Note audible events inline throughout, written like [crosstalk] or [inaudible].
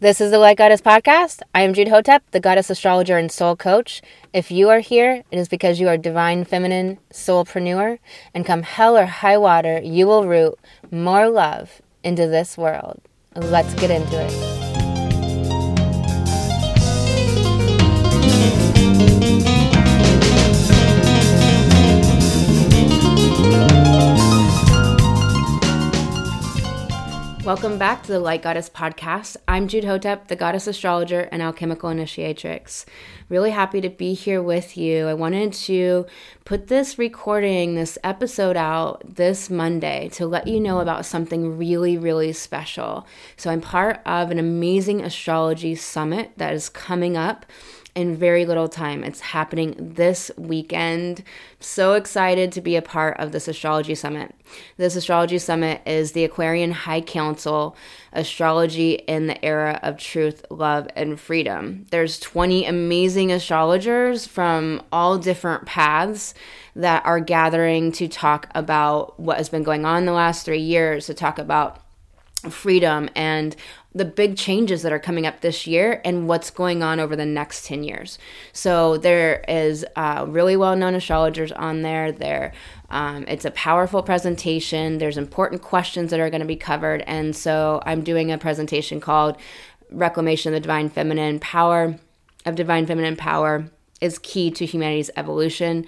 This is the Light Goddess podcast. I am Jude Hotep, the goddess astrologer and soul coach. If you are here, it is because you are divine feminine soulpreneur, and come hell or high water, you will root more love into this world. Let's get into it. Welcome back to the Light Goddess podcast. I'm Jude Hotep, the goddess astrologer and alchemical initiatrix. Really happy to be here with you. I wanted to put this recording, this episode out this Monday to let you know about something really, really special. So, I'm part of an amazing astrology summit that is coming up in very little time. It's happening this weekend. So excited to be a part of this astrology summit. This astrology summit is the Aquarian High Council Astrology in the Era of Truth, Love, and Freedom. There's 20 amazing astrologers from all different paths that are gathering to talk about what has been going on the last three years, to talk about freedom and the big changes that are coming up this year and what's going on over the next 10 years. So there is uh, really well-known astrologers on there. There, um, it's a powerful presentation. There's important questions that are going to be covered, and so I'm doing a presentation called "Reclamation of the Divine Feminine Power of Divine Feminine Power." Is key to humanity's evolution.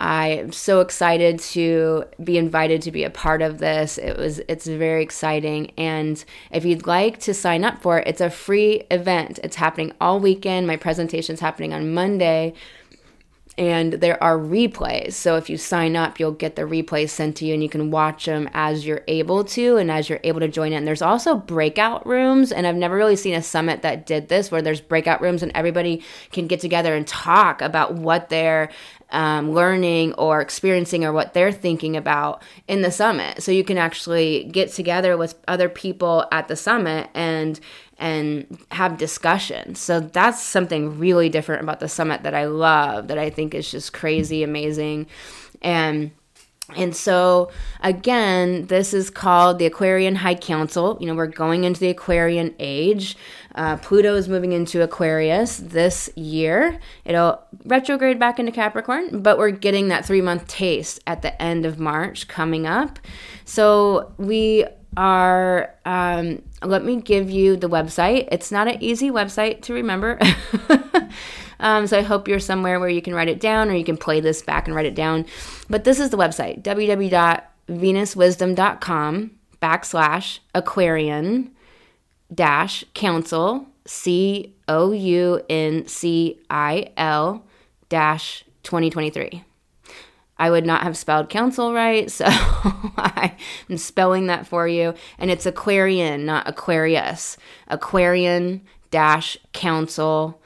I am so excited to be invited to be a part of this. It was it's very exciting and if you'd like to sign up for it, it's a free event. It's happening all weekend. My presentation's happening on Monday and there are replays. So if you sign up, you'll get the replays sent to you and you can watch them as you're able to and as you're able to join in. There's also breakout rooms, and I've never really seen a summit that did this where there's breakout rooms and everybody can get together and talk about what they're um, learning or experiencing or what they're thinking about in the summit. So you can actually get together with other people at the summit and and have discussions. So that's something really different about the summit that I love that I think is just crazy amazing. And and so, again, this is called the Aquarian High Council. You know, we're going into the Aquarian age. Uh, Pluto is moving into Aquarius this year. It'll retrograde back into Capricorn, but we're getting that three month taste at the end of March coming up. So, we are, um, let me give you the website. It's not an easy website to remember. [laughs] Um, so I hope you're somewhere where you can write it down or you can play this back and write it down. But this is the website www.venuswisdom.com backslash Aquarian dash council C O U N C I L dash 2023. I would not have spelled council right, so [laughs] I'm spelling that for you. And it's Aquarian, not Aquarius. Aquarian dash council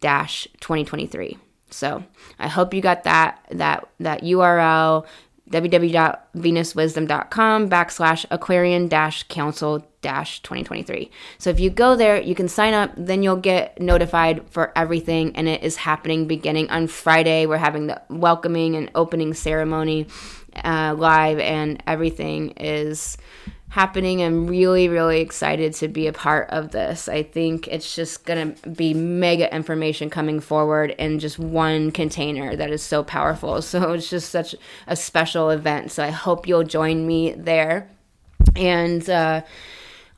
2023. So I hope you got that that that URL www.venuswisdom.com backslash aquarian dash council dash 2023 so if you go there you can sign up then you'll get notified for everything and it is happening beginning on friday we're having the welcoming and opening ceremony uh, live and everything is happening. I'm really, really excited to be a part of this. I think it's just going to be mega information coming forward in just one container that is so powerful. [laughs] So it's just such a special event. So I hope you'll join me there. And, uh,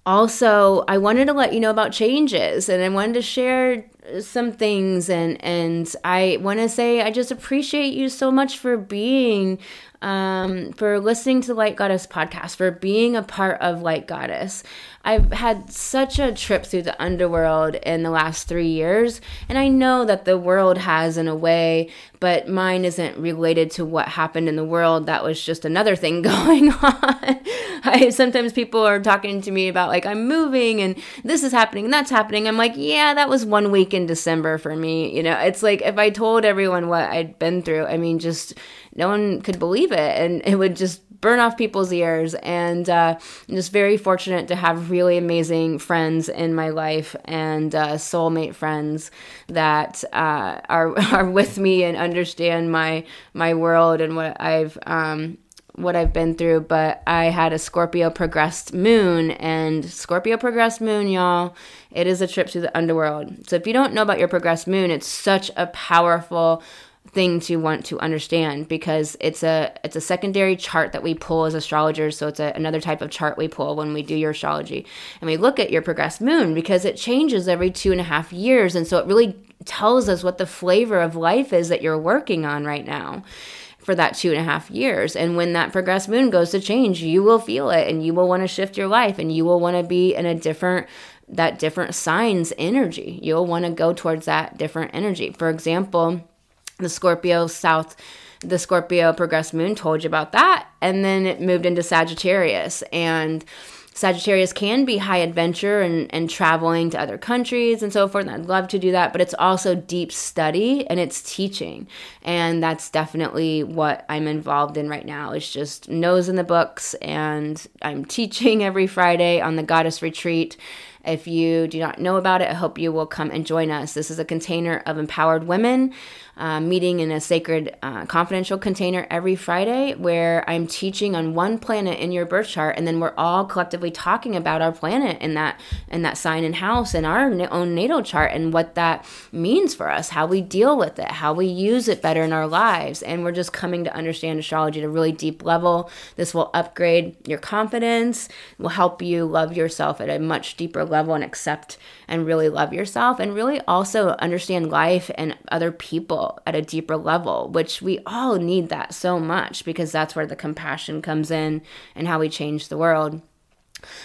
also i wanted to let you know about changes and i wanted to share some things and and i want to say i just appreciate you so much for being um, for listening to the Light Goddess podcast, for being a part of Light Goddess. I've had such a trip through the underworld in the last three years, and I know that the world has in a way, but mine isn't related to what happened in the world. That was just another thing [laughs] going on. I sometimes people are talking to me about like I'm moving and this is happening and that's happening. I'm like, yeah, that was one week in December for me. You know, it's like if I told everyone what I'd been through, I mean, just no one could believe it, and it would just burn off people's ears. And uh, I'm just very fortunate to have really amazing friends in my life and uh, soulmate friends that uh, are [laughs] are with me and understand my my world and what I've um, what I've been through, but I had a Scorpio progressed moon, and Scorpio progressed moon, y'all, it is a trip to the underworld. So if you don't know about your progressed moon, it's such a powerful thing to want to understand because it's a it's a secondary chart that we pull as astrologers so it's a, another type of chart we pull when we do your astrology and we look at your progressed moon because it changes every two and a half years and so it really tells us what the flavor of life is that you're working on right now for that two and a half years. And when that progressed moon goes to change, you will feel it and you will want to shift your life and you will want to be in a different that different signs energy. You'll want to go towards that different energy. For example, the Scorpio South, the Scorpio progressed moon told you about that. And then it moved into Sagittarius. And Sagittarius can be high adventure and, and traveling to other countries and so forth. And I'd love to do that, but it's also deep study and it's teaching. And that's definitely what I'm involved in right now. It's just nose in the books and I'm [laughs] teaching every Friday on the Goddess Retreat if you do not know about it, I hope you will come and join us. This is a container of empowered women uh, meeting in a sacred uh, confidential container every Friday where I'm teaching on one planet in your birth chart, and then we're all collectively talking about our planet in that in that sign and house in our own natal chart and what that means for us, how we deal with it, how we use it better in our lives, and we're just coming to understand astrology at a really deep level. This will upgrade your confidence, will help you love yourself at a much deeper level and accept and really love yourself and really also understand life and other people at a deeper level, which we all need that so much because that's where the compassion comes in and how we change the world.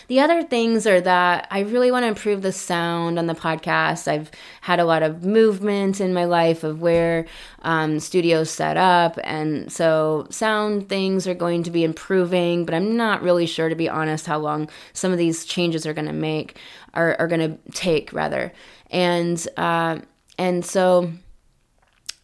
The other things are that I really want to improve the sound on the podcast. I've had a lot of movement in my life of where um, studios set up, and so sound things are going to be improving. But I'm not really sure, to be honest, how long some of these changes are going to make are, are going to take, rather. And uh, and so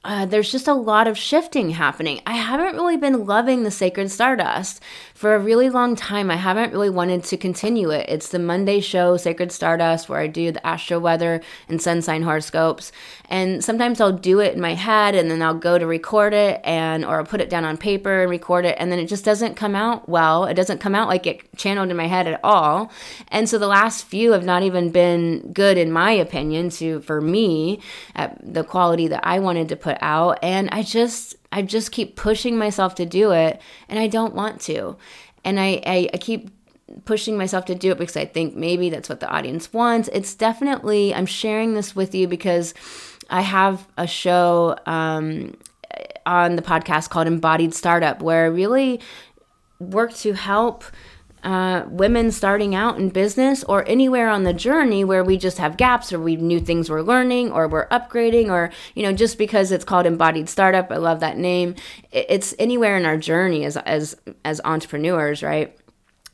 uh, there's just a lot of shifting happening. I haven't really been loving the Sacred Stardust for a really long time. I haven't really wanted to continue it. It's the Monday show, Sacred Stardust, where I do the astro weather and sun sign horoscopes. And sometimes I'll do it in my head and then I'll go to record it and or I'll put it down on paper and record it and then it just doesn't come out well. It doesn't come out like it channeled in my head at all. And so the last few have not even been good in my opinion to for me at the quality that I wanted to put out. And I just I just keep pushing myself to do it and I don't want to. And I, I, I keep pushing myself to do it because I think maybe that's what the audience wants. It's definitely, I'm sharing this with you because I have a show um, on the podcast called Embodied Startup where I really work to help uh, women starting out in business or anywhere on the journey where we just have gaps or we new things we're learning or we're upgrading or you know just because it's called embodied startup i love that name it's anywhere in our journey as as as entrepreneurs right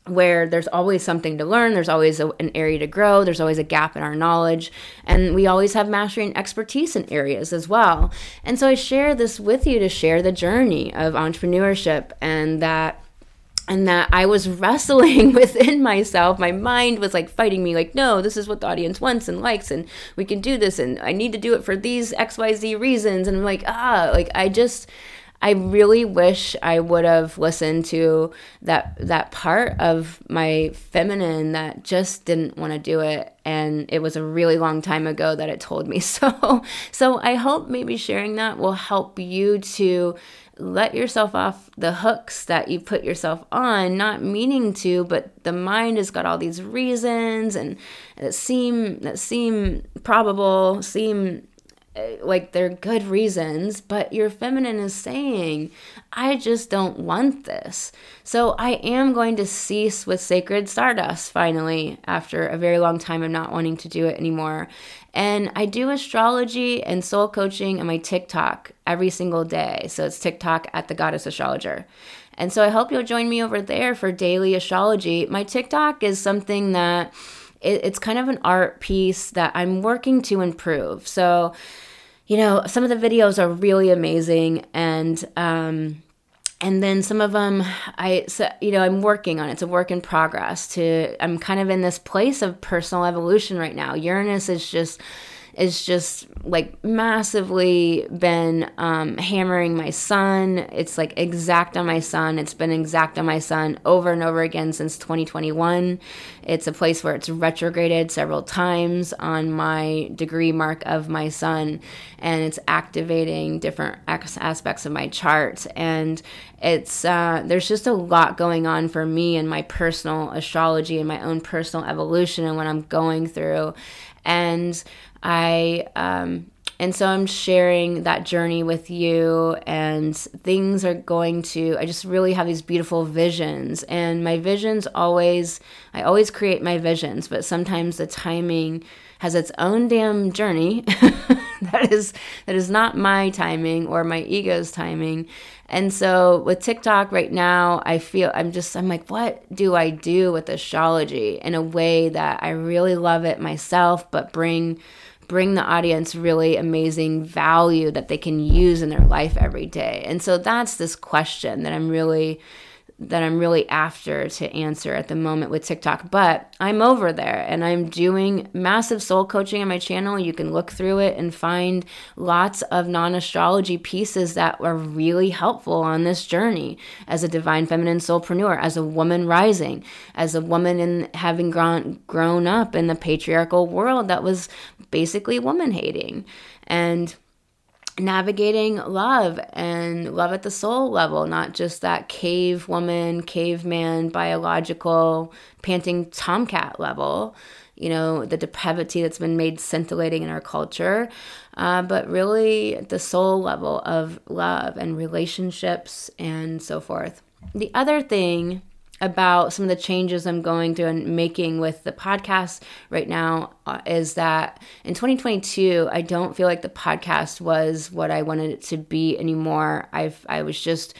where there's always something to learn, there's always a, an area to grow, there's always a gap in our knowledge, and we always have mastery and expertise in areas as well. And so I share this with you to share the journey of entrepreneurship and that and that I was wrestling [laughs] within myself. My mind was like fighting me, like, no, this is what the audience wants and likes, and we can do this, and I need to do it for these XYZ reasons. And I'm like, ah, like, I just, I really wish I would have listened to that that part of my feminine that just didn't want to do it and it was a really long time ago that it told me. [laughs] So so I hope maybe sharing that will help you to let yourself off the hooks that you put yourself on not meaning to but the mind has got all these reasons and that seem that seem probable seem Uh, like they're good reasons, but your feminine is saying, I just don't want this. So I am going to cease with sacred stardust finally after a very long time of not wanting to do it anymore. And I do astrology and soul coaching on my TikTok every single day. So it's TikTok at the Goddess Astrologer. And so I hope you'll join me over there for daily astrology. My TikTok is something that it's kind of an art piece that I'm working to improve. So you know, some of the videos are really amazing and um and then some of them i you know i'm working on it. it's a work in progress to i'm kind of in this place of personal evolution right now uranus is just is just like massively been um, hammering my sun. It's like exact on my sun. It's been exact on my sun over and over again since 2021. It's a place where it's retrograded several times on my degree mark of my sun, and it's activating different aspects of my chart. And it's uh, there's just a lot going on for me in my personal astrology and my own personal evolution and what I'm going through, and I um, and so I'm sharing that journey with you, and things are going to, I just really have these beautiful visions. And my visions always, I always create my visions, but sometimes the timing has its own damn journey [laughs] [laughs] that is that is not my timing or my ego's timing and so with TikTok right now, I feel I'm just, I'm like, what do I do with astrology in a way that I really love it myself, but bring bring the audience really amazing value that they can use in their life every day. And so that's this question that I'm really that I'm really after to answer at the moment with TikTok. But I'm over there and I'm doing massive soul coaching on my channel. You can look through it and find lots of non astrology pieces that are really helpful on this journey as a divine feminine soulpreneur, as a woman rising, as a woman in having grown, grown up in the patriarchal world that was basically woman hating. And navigating love and love at the soul level, not just that cave woman, caveman, biological, panting tomcat level, you know, the depravity that's been made scintillating in our culture, uh, but really the soul level of love and relationships and so forth. The other thing about some of the changes I'm going through and making with the podcast right now uh, is that in 2022 I don't feel like the podcast was what I wanted it to be anymore. I've I was just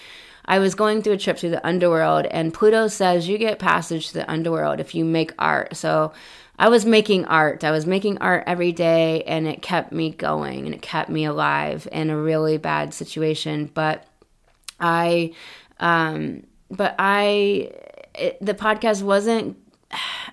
I was going through a trip through the underworld and Pluto says you get passage to the underworld if you make art. So I was making art. I was making art every day and it kept me going and it kept me alive in a really bad situation, but I um but I it, the podcast wasn't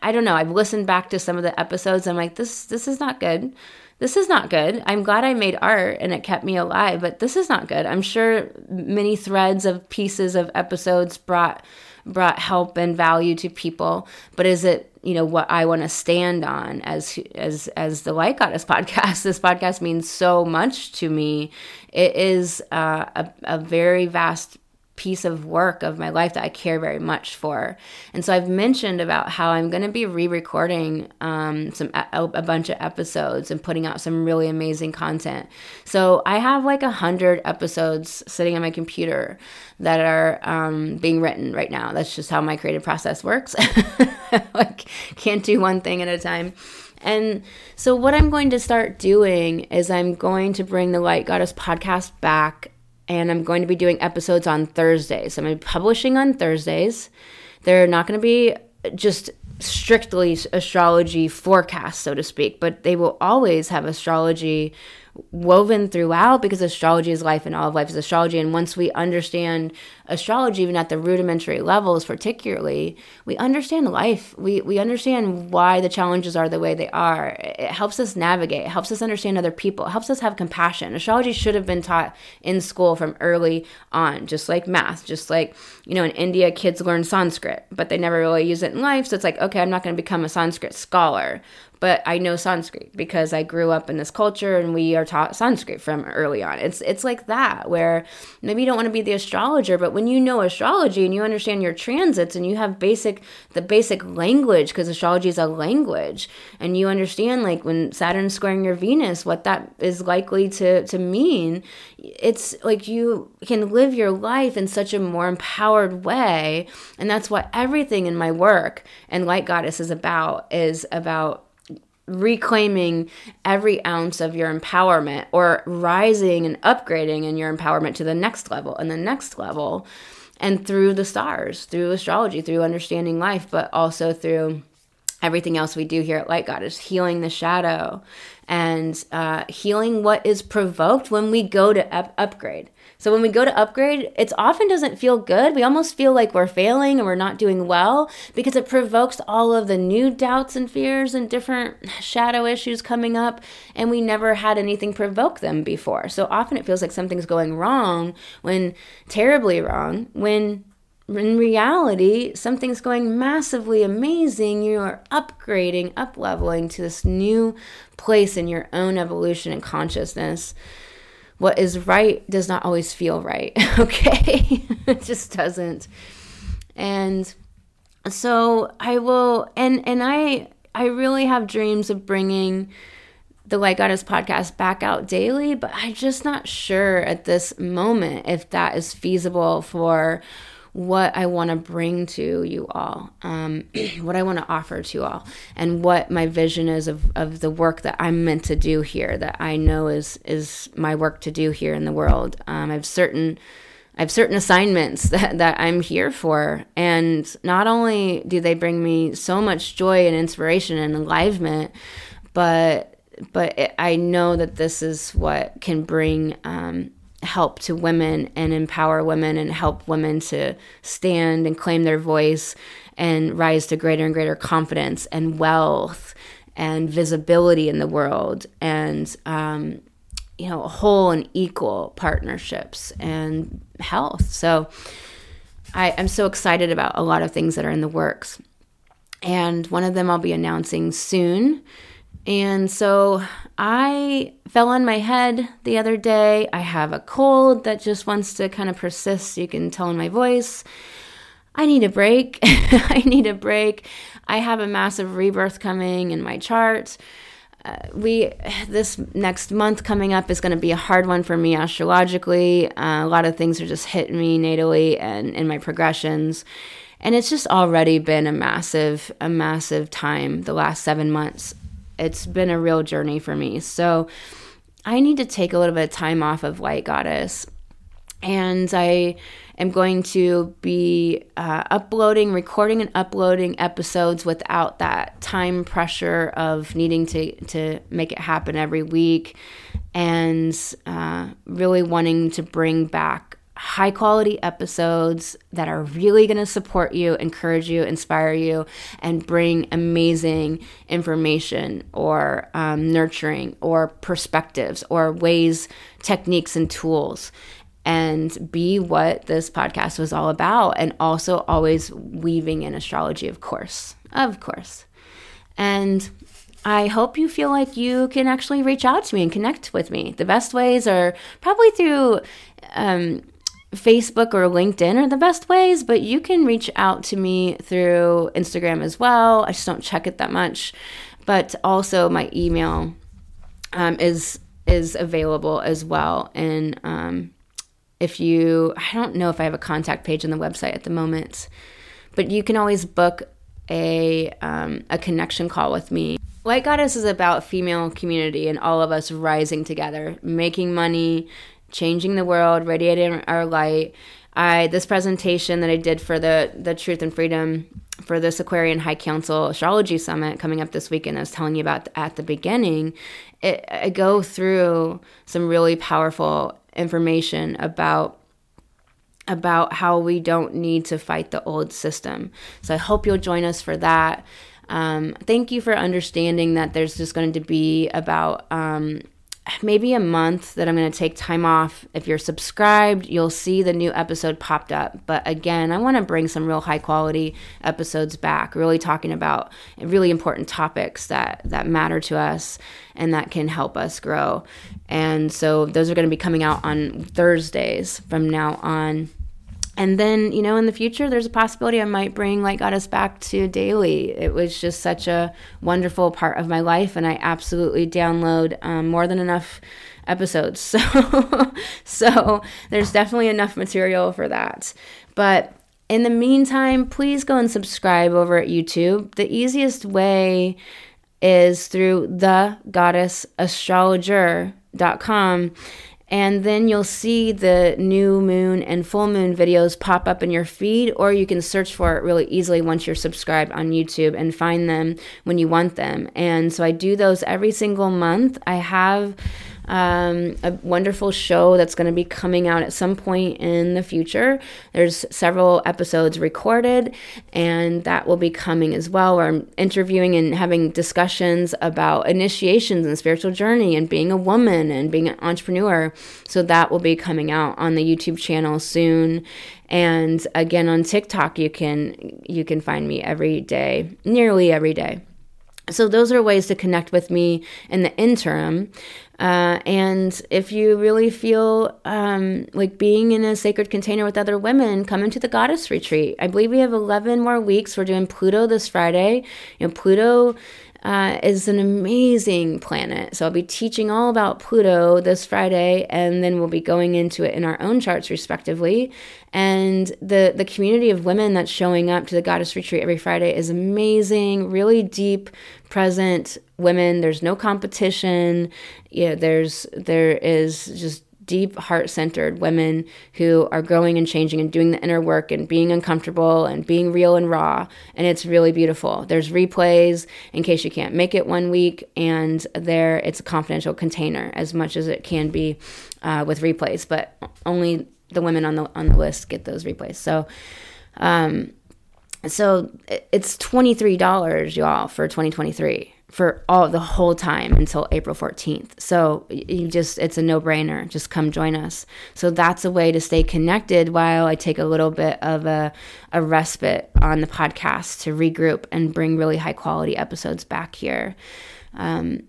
I don't know. I've listened back to some of the episodes. I'm like, this this is not good. This is not good. I'm glad I made art and it kept me alive, but this is not good. I'm sure many threads of pieces of episodes brought brought help and value to people, but is it you know what I want to stand on as as as the Light Goddess podcast? [laughs] This podcast means so much to me. It is uh, a, a very vast piece of work of my life that I care very much for. And so I've mentioned about how I'm going to be re-recording um, some a, a, bunch of episodes and putting out some really amazing content. So I have like a hundred episodes sitting on my computer that are um, being written right now. That's just how my creative process works. [laughs] like can't do one thing at a time. And so, what I'm going to start doing is I'm going to bring the Light Goddess podcast back and I'm going to be doing episodes on Thursdays. I'm going to be publishing on Thursdays. They're not going to be just strictly astrology forecasts, so to speak, but they will always have astrology woven throughout because astrology is life and all of life is astrology. And once we understand astrology, even at the rudimentary levels, particularly, we understand life. We, we understand why the challenges are the way they are. It helps us navigate, it helps us understand other people, it helps us have compassion. Astrology should have been taught in school from early on, just like math, just like, you know, in India, kids learn Sanskrit, but they never really use it in life. So it's like, okay, I'm not going to become a Sanskrit scholar but I know Sanskrit because I grew up in this culture and we are taught Sanskrit from early on. It's it's like that where maybe you don't want to be the astrologer, but when you know astrology and you understand your transits and you have basic the basic language because astrology is a language and you understand like when Saturn's squaring your Venus, what that is likely to to mean, it's like you can live your life in such a more empowered way, and that's what everything in my work and Light Goddess is about is about reclaiming every ounce of your empowerment or rising and upgrading in your empowerment to the next level and the next level and through the stars through astrology through understanding life but also through everything else we do here at Light Goddess, healing the shadow and uh, healing what is provoked when we go to up- upgrade. So when we go to upgrade, it often doesn't feel good. We almost feel like we're failing and we're not doing well because it provokes all of the new doubts and fears and different shadow issues coming up, and we never had anything provoke them before. So often it feels like something's going wrong when terribly wrong, when in reality, something's going massively amazing. You are upgrading, up leveling to this new place in your own evolution and consciousness. What is right does not always feel right, [laughs] okay? it just doesn't. And so I will and and I I really have dreams of bringing the Light Goddess podcast back out daily, but I'm just not sure at this moment if that is feasible for what I want to bring to you all, um, [clears throat] what I want to offer to you all, and what my vision is of, of the work that I'm meant to do here, that I know is is my work to do here in the world. Um, I have certain I have certain assignments [laughs] that, that I'm here for. And not only do they bring me so much joy and inspiration and enlivenment, but but it, I know that this is what can bring um, help to women and empower women and help women to stand and claim their voice and rise to greater and greater confidence and wealth and visibility in the world and um, you know whole and equal partnerships and health. So I, i'm so excited about a lot of things that are in the works. And one of them i'll be announcing soon and so I fell on my head the other day. I have a cold that just wants to kind of persist. You can tell in my voice. I need a break. [laughs] I need a break. I have a massive rebirth coming in my chart. Uh, we this next month coming up is going to be a hard one for me astrologically. Uh, a lot of things are just hitting me natally and in my progressions, and it's just already been a massive, a massive time the last seven months it's been a real journey for me. So I need to take a little bit of time off of Light Goddess. And I am going to be uh, uploading, recording, and uploading episodes without that time pressure of needing to, to make it happen every week and uh, really wanting to bring back high quality episodes that are really going to support you, encourage you, inspire you, and bring amazing information or um, nurturing or perspectives or ways, techniques, and tools. And be what this podcast was all about, and also always weaving in astrology, of course. Of course. And I hope you feel like you can actually reach out to me and connect with me. The best ways are probably through um, Facebook or LinkedIn are the best ways, but you can reach out to me through Instagram as well. I just don't check it that much. But also, my email um, is is available as well. And um, if you, I don't know if I have a contact page on the website at the moment, but you can always book a um, a connection call with me. Light Goddess is about female community and all of us rising together, making money, changing the world, radiating our light. I this presentation that I did for the the Truth and Freedom for this Aquarian High Council Astrology Summit coming up this weekend. I was telling you about at the beginning. It, I go through some really powerful information about about how we don't need to fight the old system. So I hope you'll join us for that. Um, thank you for understanding that there's just going to be about um, maybe a month that I'm going to take time off. If you're subscribed, you'll see the new episode popped up. But again, I want to bring some real high quality episodes back, really talking about really important topics that that matter to us and that can help us grow. And so those are going to be coming out on Thursdays from now on. And then, you know, in the future, there's a possibility I might bring Light Goddess back to daily. It was just such a wonderful part of my life, and I absolutely download um, more than enough episodes. [laughs] So, so there's definitely enough material for that. But in the meantime, please go and subscribe over at YouTube. The easiest way is through the goddess astrologer.com and then you'll see the new moon and full moon videos pop up in your feed, or you can search for it really easily once you're subscribed on YouTube and find them when you want them. And so I do those every single month. I have um, a wonderful show that's going to be coming out at some point in the future. There's several episodes recorded, and that will be coming as well, where I'm interviewing and having discussions about initiations and spiritual journey and being a woman and being an entrepreneur. So that will be coming out on the YouTube channel soon. And again on TikTok you can you can find me every day, nearly every day. So, those are ways to connect with me in the interim. Uh, and if you really feel um, like being in a sacred container with other women, come into the goddess retreat. I believe we have 11 more weeks. We're doing Pluto this Friday. You know, Pluto uh, is an amazing planet. So I'll be teaching all about Pluto this Friday, and then we'll be going into it in our own charts, respectively. And the the community of women that's showing up to the Goddess Retreat every Friday is amazing. Really deep, present women. There's no competition. Yeah, there's there is just deep heart centered women who are growing and changing and doing the inner work and being uncomfortable and being real and raw. And it's really beautiful. There's replays in case you can't make it one week, and there it's a confidential container as much as it can be uh, with replays, but only the women on the on the list get those replays. So, um, so it's twenty three dollars, y'all, for twenty twenty three for all the whole time until April 14th. So you just it's a no-brainer. Just come join us. So that's a way to stay connected while I take a little bit of a a respite on the podcast to regroup and bring really high quality episodes back here. Um,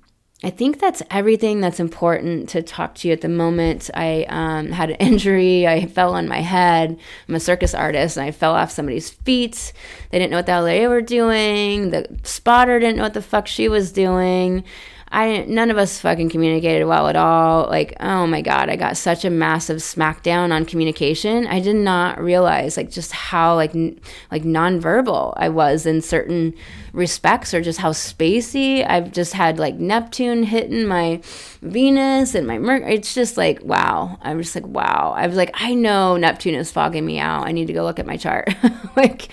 I think that's everything that's important to talk to you at the moment. I um, had an [laughs] injury. I fell on my head. I'm a circus artist, and I fell off somebody's feet. They didn't know what the hell they were doing. The spotter didn't know what the fuck she was doing. I none of us fucking communicated well at all. Like, oh my god, I got such a massive smackdown on communication. I did not realize like just how like n- like nonverbal I was in certain respects, or just how spacey. I've just had like Neptune hitting my Venus and my Mercury. It's just like wow. I'm just like wow. I was like, I know Neptune is fogging me out. I need to go look at my chart. [laughs] like,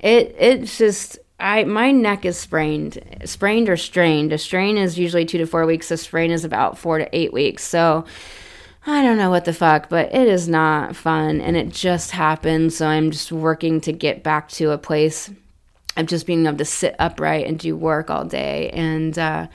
it it's just I my neck is sprained, sprained or strained. A strain is usually two to four weeks. A sprain is about four to eight weeks. So I don't know what the fuck, but it is not fun, and it just happened. So I'm just working to get back to a place of just being able to sit upright and do work all day, and uh,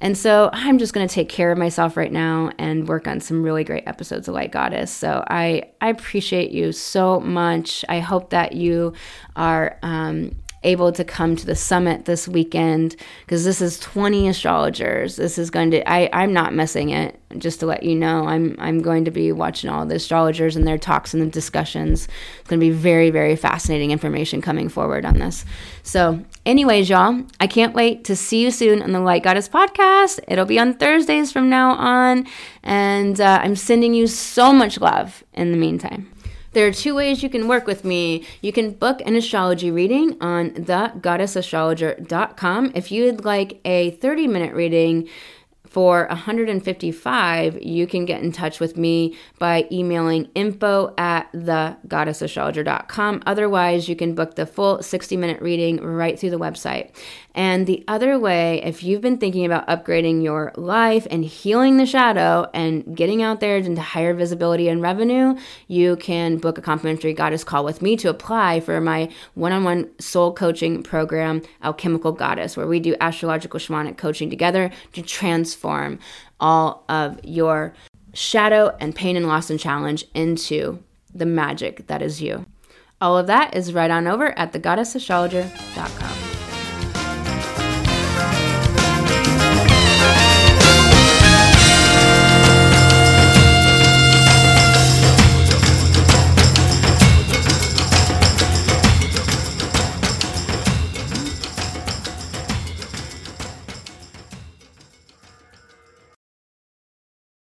and so I'm just going to take care of myself right now and work on some really great episodes of Light Goddess. So I I appreciate you so much. I hope that you are. Um, able to come to the summit this weekend because this is 20 astrologers. This is going to I I'm not missing it. Just to let you know, I'm I'm going to be watching all the astrologers and their talks and the discussions. It's going to be very very fascinating information coming forward on this. So, anyways, y'all, I can't wait to see you soon on the Light Goddess podcast. It'll be on Thursdays from now on, and uh, I'm sending you so much love in the meantime. There are two ways you can work with me. You can book an astrology reading on thegoddessastrologer.com. If you'd like a 30 minute reading, for 155, you can get in touch with me by emailing info at thegoddessastrologer.com. Otherwise, you can book the full 60 minute reading right through the website. And the other way, if you've been thinking about upgrading your life and healing the shadow and getting out there into higher visibility and revenue, you can book a complimentary goddess call with me to apply for my one on one soul coaching program, Alchemical Goddess, where we do astrological shamanic coaching together to transform all of your shadow and pain and loss and challenge into the magic that is you. All of that is right on over at thegoddessastrologer.com.